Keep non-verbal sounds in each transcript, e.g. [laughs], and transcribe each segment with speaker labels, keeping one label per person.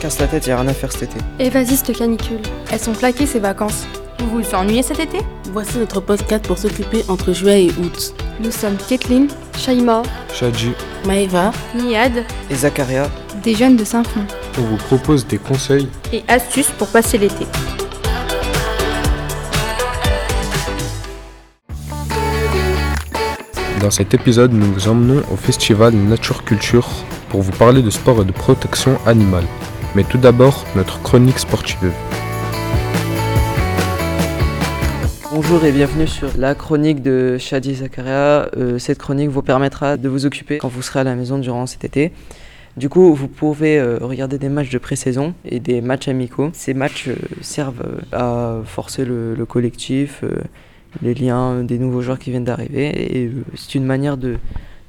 Speaker 1: Casse la tête, y a rien à faire cet été.
Speaker 2: Et vas-y, cette canicule. Elles sont plaquées ces vacances.
Speaker 3: Vous vous ennuyez cet été?
Speaker 4: Voici notre podcast pour s'occuper entre juillet et août.
Speaker 2: Nous sommes Kathleen, Shaima,
Speaker 5: Shadji,
Speaker 4: Maëva,
Speaker 2: Niad,
Speaker 1: Et Zakaria,
Speaker 2: des jeunes de Saint-Fond.
Speaker 5: on vous propose des conseils
Speaker 3: Et astuces pour passer l'été.
Speaker 5: Dans cet épisode, nous vous emmenons au festival Nature Culture pour vous parler de sport et de protection animale. Mais tout d'abord, notre chronique sportive.
Speaker 1: Bonjour et bienvenue sur la chronique de Shadi Zakaria. Euh, cette chronique vous permettra de vous occuper quand vous serez à la maison durant cet été. Du coup, vous pouvez euh, regarder des matchs de pré-saison et des matchs amicaux. Ces matchs euh, servent à forcer le, le collectif, les liens des nouveaux joueurs qui viennent d'arriver et euh, c'est une manière de,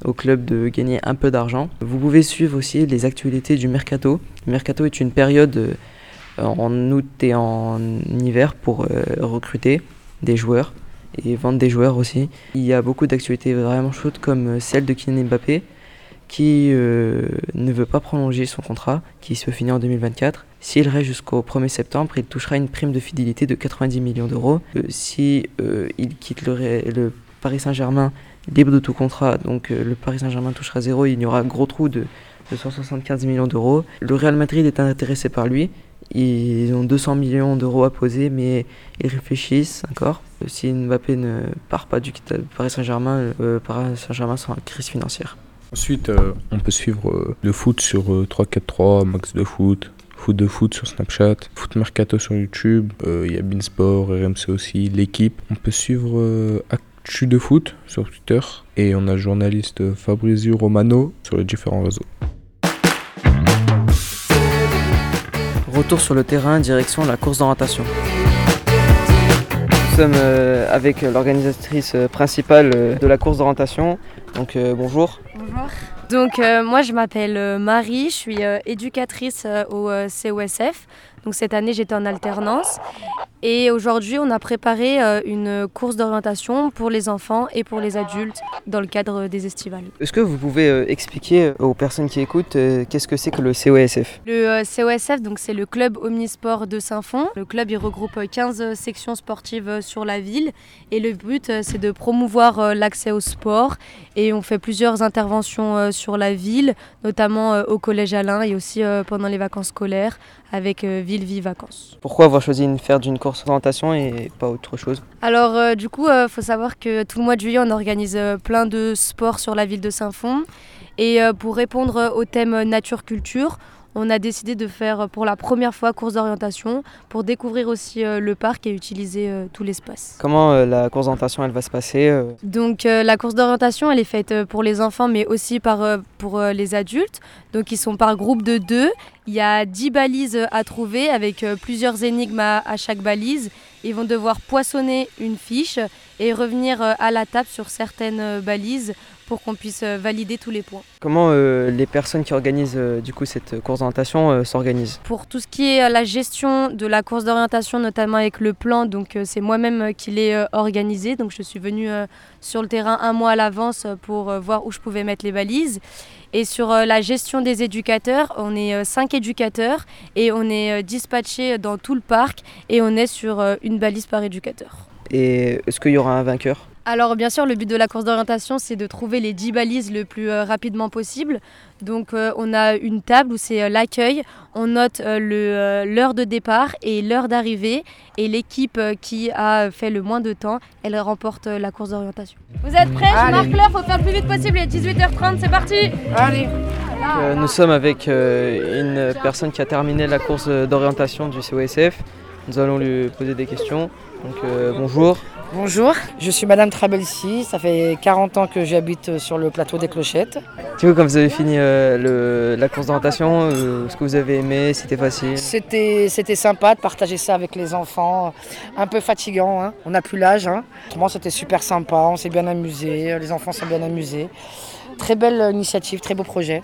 Speaker 1: au club de gagner un peu d'argent. Vous pouvez suivre aussi les actualités du mercato. Le mercato est une période euh, en août et en hiver pour euh, recruter des joueurs et vendre des joueurs aussi. Il y a beaucoup d'actualités vraiment chaudes comme celle de Kylian Mbappé qui euh, ne veut pas prolonger son contrat qui se finit en 2024. S'il reste jusqu'au 1er septembre, il touchera une prime de fidélité de 90 millions d'euros. Euh, si euh, il quitte le, le Paris Saint-Germain libre de tout contrat, donc euh, le Paris Saint-Germain touchera zéro, il y aura un gros trou de, de 175 millions d'euros. Le Real Madrid est intéressé par lui. Ils ont 200 millions d'euros à poser, mais ils réfléchissent encore. Si Mbappé ne part pas du Paris Saint-Germain, euh, Paris Saint-Germain sera en crise financière.
Speaker 5: Ensuite, euh, on peut suivre euh, le foot sur euh, 343, Max de foot, foot de foot sur Snapchat, foot mercato sur YouTube, euh, il y a Beansport, RMC aussi, l'équipe. On peut suivre euh, Actu de foot sur Twitter et on a le journaliste euh, Fabrizio Romano sur les différents réseaux.
Speaker 1: Retour sur le terrain, direction la course d'orientation. Nous sommes euh, avec l'organisatrice euh, principale euh, de la course d'orientation. Donc euh, bonjour.
Speaker 2: Bonjour. Donc euh, moi je m'appelle euh, Marie, je suis euh, éducatrice au COSF. Donc cette année j'étais en alternance et aujourd'hui on a préparé euh, une course d'orientation pour les enfants et pour les adultes dans le cadre des estivales.
Speaker 1: Est-ce que vous pouvez euh, expliquer aux personnes qui écoutent euh, qu'est-ce que c'est que le COSF
Speaker 2: Le euh, COSF, donc c'est le club omnisport de Saint-Fond. Le club il regroupe euh, 15 sections sportives euh, sur la ville et le but euh, c'est de promouvoir euh, l'accès au sport et on fait plusieurs interventions euh, sur la ville, notamment euh, au collège Alain et aussi euh, pendant les vacances scolaires avec euh, Ville Vie Vacances.
Speaker 1: Pourquoi avoir choisi de faire d'une course et pas autre chose
Speaker 2: Alors euh, du coup, il faut savoir que tout le mois de juillet, on organise euh, plein de sports sur la ville de Saint-Fond. Et euh, pour répondre euh, au thème euh, nature-culture, on a décidé de faire euh, pour la première fois course d'orientation pour découvrir aussi euh, le parc et utiliser euh, tout l'espace.
Speaker 1: Comment la course d'orientation elle va se passer
Speaker 2: Donc la course d'orientation, elle est faite pour les enfants mais aussi par, pour les adultes. Donc ils sont par groupe de deux. Il y a 10 balises à trouver avec plusieurs énigmes à, à chaque balise. Ils vont devoir poissonner une fiche et revenir à la table sur certaines balises pour qu'on puisse euh, valider tous les points.
Speaker 1: Comment euh, les personnes qui organisent euh, du coup cette course d'orientation euh, s'organisent?
Speaker 2: Pour tout ce qui est la gestion de la course d'orientation, notamment avec le plan, donc c'est moi-même qui l'ai organisé. Donc je suis venue sur le terrain un mois à l'avance pour voir où je pouvais mettre les balises. Et sur la gestion des éducateurs, on est euh, cinq éducateurs et on est dispatchés dans tout le parc et on est sur une balise par éducateur.
Speaker 1: Et est-ce qu'il y aura un vainqueur?
Speaker 2: Alors bien sûr, le but de la course d'orientation, c'est de trouver les 10 balises le plus euh, rapidement possible. Donc euh, on a une table où c'est euh, l'accueil, on note euh, euh, l'heure de départ et l'heure d'arrivée et l'équipe euh, qui a fait le moins de temps, elle remporte euh, la course d'orientation. Vous êtes prêts? Je marque l'heure, faut faire le plus vite possible, il est 18h30, c'est parti
Speaker 1: Euh, Nous sommes avec euh, une personne qui a terminé la course d'orientation du COSF. Nous allons lui poser des questions. Donc euh, bonjour.
Speaker 6: Bonjour, je suis Madame Trabelsi, ça fait 40 ans que j'habite sur le plateau des Clochettes.
Speaker 1: Du coup, quand vous avez fini euh, le- la course d'orientation, euh, ce que vous avez aimé, c'était facile?
Speaker 6: C'était c'était sympa de partager ça avec les enfants, un peu fatigant, hein. on n'a plus l'âge. Hein. Autrement c'était super sympa, on s'est bien amusé, les enfants sont bien amusés. Très belle initiative, très beau projet.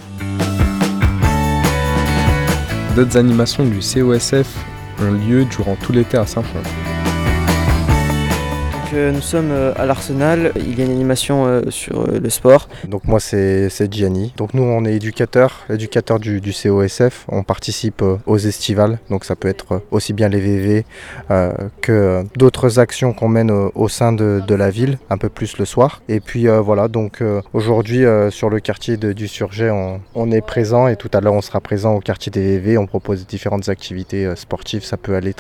Speaker 5: D'autres animations du COSF ont lieu durant tout l'été à Saint-Fond.
Speaker 1: Euh, nous sommes euh, à l'Arsenal, il y a une animation euh, sur le sport.
Speaker 7: Donc moi c'est Gianni. Donc nous on est éducateurs, éducateurs du, COSF. On participe aux estivales, donc ça peut être aussi bien les VV que d'autres actions qu'on mène au, sein de, la ville, un peu plus le soir. Et puis voilà, donc aujourd'hui sur le quartier du Surget, on, est présent et tout à l'heure on sera présent au quartier des VV. On propose différentes activités sportives. Ça peut aller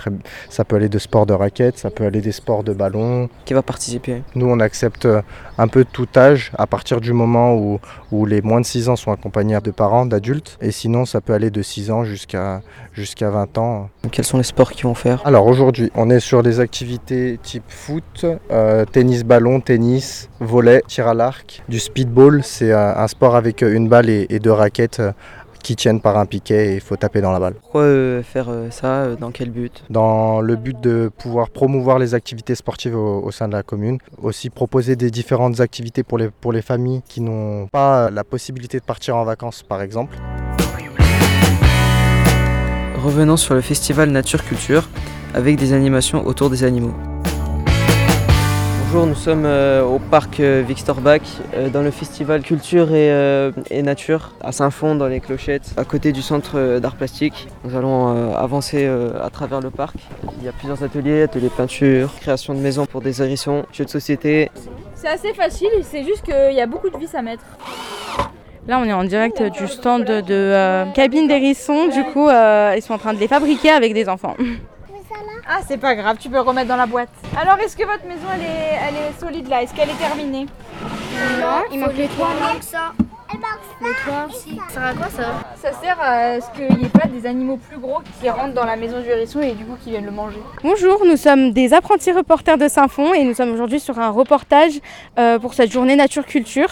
Speaker 7: ça peut aller de sport de raquettes, ça peut aller des sports de ballon,
Speaker 1: qui va participer.
Speaker 7: nous, on accepte euh, un peu tout âge à partir du moment où, où les moins de 6 ans sont accompagnés de parents, d'adultes. Et sinon, ça peut aller de 6 ans jusqu'à jusqu'à 20 ans.
Speaker 1: Quels sont les sports qu'ils vont faire?
Speaker 7: Alors aujourd'hui, on est sur des activités type foot, euh, tennis ballon, tennis, volley, tir à l'arc, du speedball. C'est euh, un sport avec une balle et, et deux raquettes qui tiennent par un piquet et il faut taper dans la balle.
Speaker 1: Pourquoi euh, faire euh, ça euh, Dans quel but?
Speaker 7: Dans le but de pouvoir promouvoir les activités sportives au, au sein de la commune. Aussi proposer des différentes activités pour les, pour les familles qui n'ont pas la possibilité de partir en vacances par exemple.
Speaker 1: Revenons sur le festival Nature Culture avec des animations autour des animaux. Bonjour, nous sommes euh, au parc euh, Victor Bach euh, dans le festival Culture et, euh, et Nature à Saint-Fond dans les Clochettes à côté du centre euh, d'art plastique. Nous allons euh, avancer euh, à travers le parc. Il y a plusieurs ateliers, ateliers peinture, création de maisons pour des hérissons, jeux de société.
Speaker 8: C'est assez facile, c'est juste qu'il y a beaucoup de vis à mettre.
Speaker 3: Là, on est en direct du stand de euh, cabine d'hérissons. Du coup, euh, ils sont en train de les fabriquer avec des enfants.
Speaker 8: Ah, c'est pas grave, tu peux le remettre dans la boîte. Alors, est-ce que votre maison, elle est, elle est solide là? Est-ce qu'elle est terminée?
Speaker 9: Non, il manque les toits. Il manque ça. Les toits. Ça sert à quoi ça?
Speaker 8: Ça sert à ce qu'il n'y ait pas des animaux plus gros qui rentrent dans la maison du hérisson et du coup qui viennent le manger.
Speaker 3: Bonjour, nous sommes des apprentis reporters de Saint-Fond et nous sommes aujourd'hui sur un reportage euh, pour cette journée Nature Culture.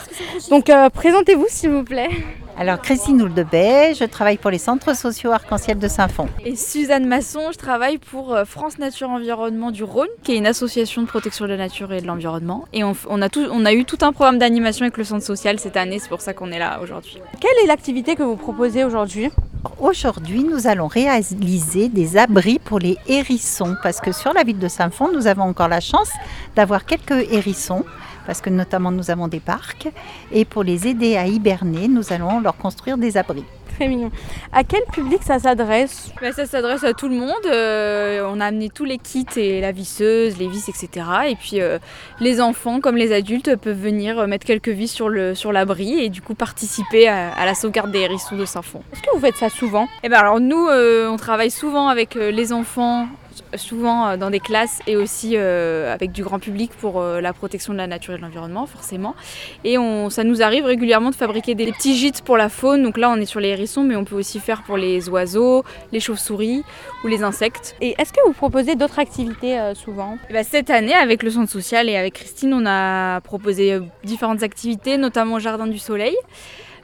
Speaker 3: Donc, euh, présentez-vous s'il vous plaît.
Speaker 10: Alors, Christine Ouldebaie, je travaille pour les centres sociaux arc-en-ciel de Saint-Fond.
Speaker 8: Et Suzanne Masson, je travaille pour euh, France Nature Environnement du Rhône, qui est une association de protection de la nature et de l'environnement. Et on, a tout, on a eu tout un programme d'animation avec le centre social cette année, c'est pour ça qu'on est là aujourd'hui.
Speaker 3: Quelle est l'activité que vous proposez aujourd'hui?
Speaker 10: Aujourd'hui, nous allons réaliser des abris pour les hérissons, parce que sur la ville de Saint-Fond, nous avons encore la chance d'avoir quelques hérissons, parce que notamment nous avons des parcs, et pour les aider à hiberner, nous allons leur construire des abris.
Speaker 3: Très mignon. À quel public ça s'adresse
Speaker 8: Bah, ça s'adresse à tout le monde. euh, on a amené tous les kits et la visseuse, les vis, etc. Et puis euh, les enfants comme les adultes peuvent venir euh, mettre quelques vis sur le sur l'abri et du coup participer à, à la sauvegarde des hérissons de Saint-Fond.
Speaker 3: Est-ce que vous faites ça souvent
Speaker 8: Et ben alors nous, euh, on travaille souvent avec les enfants, souvent euh, dans des classes et aussi euh, avec du grand public pour euh, la protection de la nature et de l'environnement forcément. Et on, ça nous arrive régulièrement de fabriquer des petits gîtes pour la faune. Donc là on est sur les hérissons mais on peut aussi faire pour les oiseaux, les chauves-souris ou les insectes.
Speaker 3: Et est-ce que vous proposez d'autres activités euh, souvent?
Speaker 8: Et ben, cette année avec le centre social et avec Christine on a proposé différentes activités, notamment au Jardin du Soleil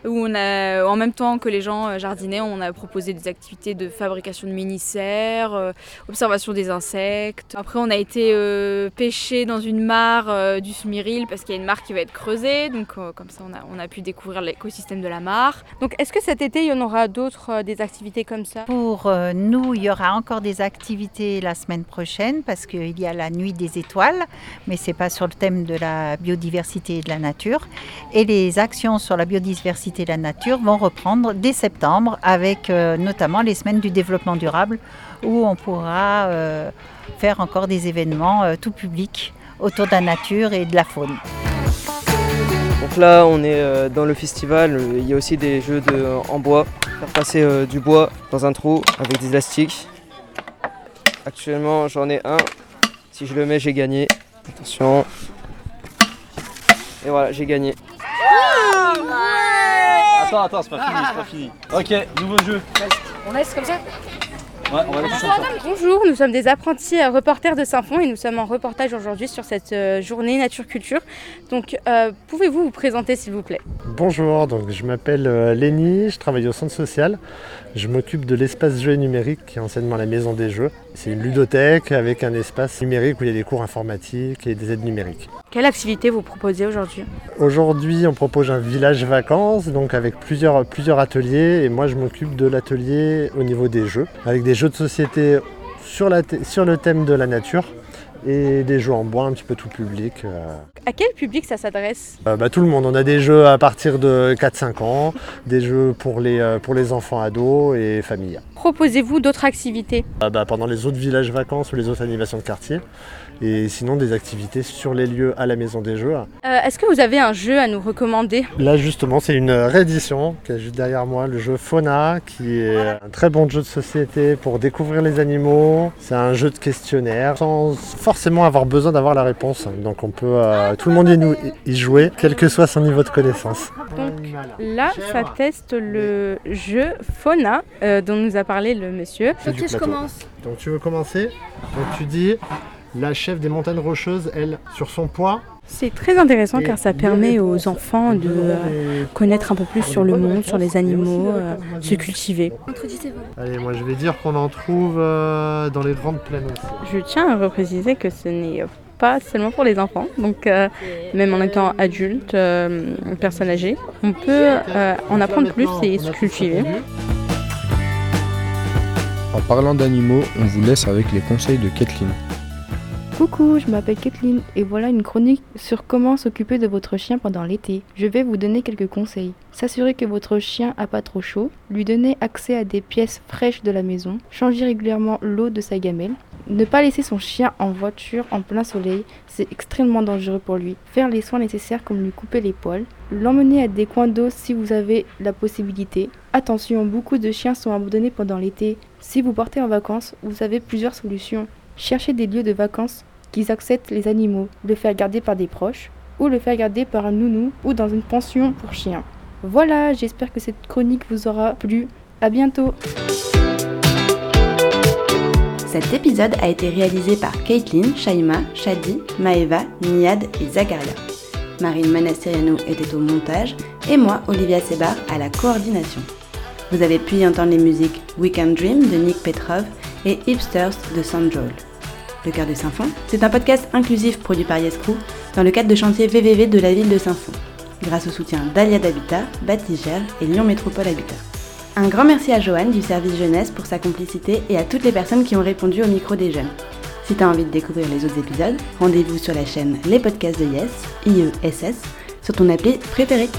Speaker 8: où on a, en même temps que les gens euh, jardinaient, on a proposé des activités de fabrication de mini-serres, euh, observation des insectes. Après, on a été euh, pêcher dans une mare euh, du Smiril parce qu'il y a une mare qui va être creusée, donc euh, comme ça, on a, on a pu découvrir l'écosystème de la mare.
Speaker 3: Donc, est-ce que cet été, il y en aura d'autres, euh, des activités comme ça?
Speaker 10: Pour euh, nous, il y aura encore des activités la semaine prochaine parce qu'il y a la nuit des étoiles, mais c'est pas sur le thème de la biodiversité et de la nature. Et les actions sur la biodiversité et la nature vont reprendre dès septembre avec euh, notamment les semaines du développement durable où on pourra euh, faire encore des événements euh, tout public autour de la nature et de la faune.
Speaker 1: Donc là, on est euh, dans le festival. Il y a aussi des jeux de, en bois. Faire passer euh, du bois dans un trou avec des élastiques. Actuellement, j'en ai un. Si je le mets, j'ai gagné. Attention. Et voilà, j'ai gagné.
Speaker 11: Attends, attends, c'est pas fini, c'est pas fini. [laughs] Ok, nouveau jeu.
Speaker 8: On laisse comme ça?
Speaker 11: Ouais, on va laisser ça.
Speaker 3: Bonjour, nous sommes des apprentis reporters de Saint-Fond et nous sommes en reportage aujourd'hui sur cette euh, journée Nature Culture. Donc, euh, pouvez-vous vous présenter s'il vous plaît?
Speaker 12: Bonjour, donc je m'appelle euh, Lénie, je travaille au centre social. Je m'occupe de l'espace jeux numérique qui est anciennement la maison des jeux. C'est une ludothèque avec un espace numérique où il y a des cours informatiques et des aides numériques.
Speaker 3: Quelle activité vous proposez aujourd'hui?
Speaker 12: Aujourd'hui, on propose un village vacances, donc avec plusieurs, plusieurs ateliers. Et moi, je m'occupe de l'atelier au niveau des jeux, avec des jeux de société sur, la thé- sur le thème de la nature et des jeux en bois un petit peu tout public. euh.
Speaker 3: À quel public ça s'adresse?
Speaker 12: Euh, bah, tout le monde, on a des jeux à partir de 4-5 ans, des jeux pour les, euh, pour les enfants ados et familles.
Speaker 3: Proposez-vous d'autres activités?
Speaker 12: Euh, bah, pendant les autres villages vacances ou les autres animations de quartier, et sinon des activités sur les lieux à la maison des jeux.
Speaker 3: Euh, Est-ce que vous avez un jeu à nous recommander?
Speaker 12: Là justement c'est une réédition qui est juste derrière moi, le jeu Fauna qui est un très bon jeu de société pour découvrir les animaux. C'est un jeu de questionnaire sans forcément avoir besoin d'avoir la réponse. Donc on peut euh, tout le monde y, nous- y jouer quel que soit son niveau de connaissance.
Speaker 3: Donc là, ça teste le jeu Fauna euh, dont nous a parlé le monsieur.
Speaker 12: C'est du plateau. Donc tu veux commencer? Donc tu dis la chef des montagnes rocheuses, elle, sur son poids.
Speaker 3: C'est très intéressant car ça permet aux enfants de euh, connaître un peu plus sur le monde, sur les animaux, euh, se cultiver.
Speaker 12: Allez, moi je vais dire qu'on en trouve euh, dans les grandes plaines aussi.
Speaker 3: Je tiens à repréciser que ce n'est pas seulement pour les enfants, donc euh, même en étant adulte, euh, personne âgée, on peut euh, en apprendre plus et se cultiver.
Speaker 5: En parlant d'animaux, on vous laisse avec les conseils de Kathleen.
Speaker 13: Coucou, je m'appelle Kathleen et voilà une chronique sur comment s'occuper de votre chien pendant l'été. Je vais vous donner quelques conseils. S'assurer que votre chien a pas trop chaud, lui donner accès à des pièces fraîches de la maison, changer régulièrement l'eau de sa gamelle, ne pas laisser son chien en voiture en plein soleil, c'est extrêmement dangereux pour lui. Faire les soins nécessaires comme lui couper les poils, l'emmener à des coins d'eau si vous avez la possibilité. Attention, beaucoup de chiens sont abandonnés pendant l'été. Si vous partez en vacances, vous avez plusieurs solutions. Cherchez des lieux de vacances qui acceptent les animaux, le faire garder par des proches ou le faire garder par un nounou ou dans une pension pour chiens. Voilà, j'espère que cette chronique vous aura plu. À bientôt.
Speaker 14: Cet épisode a été réalisé par Caitlin, Shaima, Shadi, Maeva, Niad et Zakaria. Marine Manastiriano était au montage et moi, Olivia Sebar, à la coordination. Vous avez pu y entendre les musiques Weekend Dream de Nick Petrov et Hipsters de Sandrol. Le cœur de Saint-Fond, c'est un podcast inclusif produit par Yes Crew dans le cadre de chantier VVV de la ville de Saint-Fond, grâce au soutien d'Aliad Habitat, Batigère et Lyon Métropole Habitat. Un grand merci à Joanne du service jeunesse pour sa complicité et à toutes les personnes qui ont répondu au micro des jeunes. Si tu as envie de découvrir les autres épisodes, rendez-vous sur la chaîne Les Podcasts de Yes, IESS, sur ton appli préférée.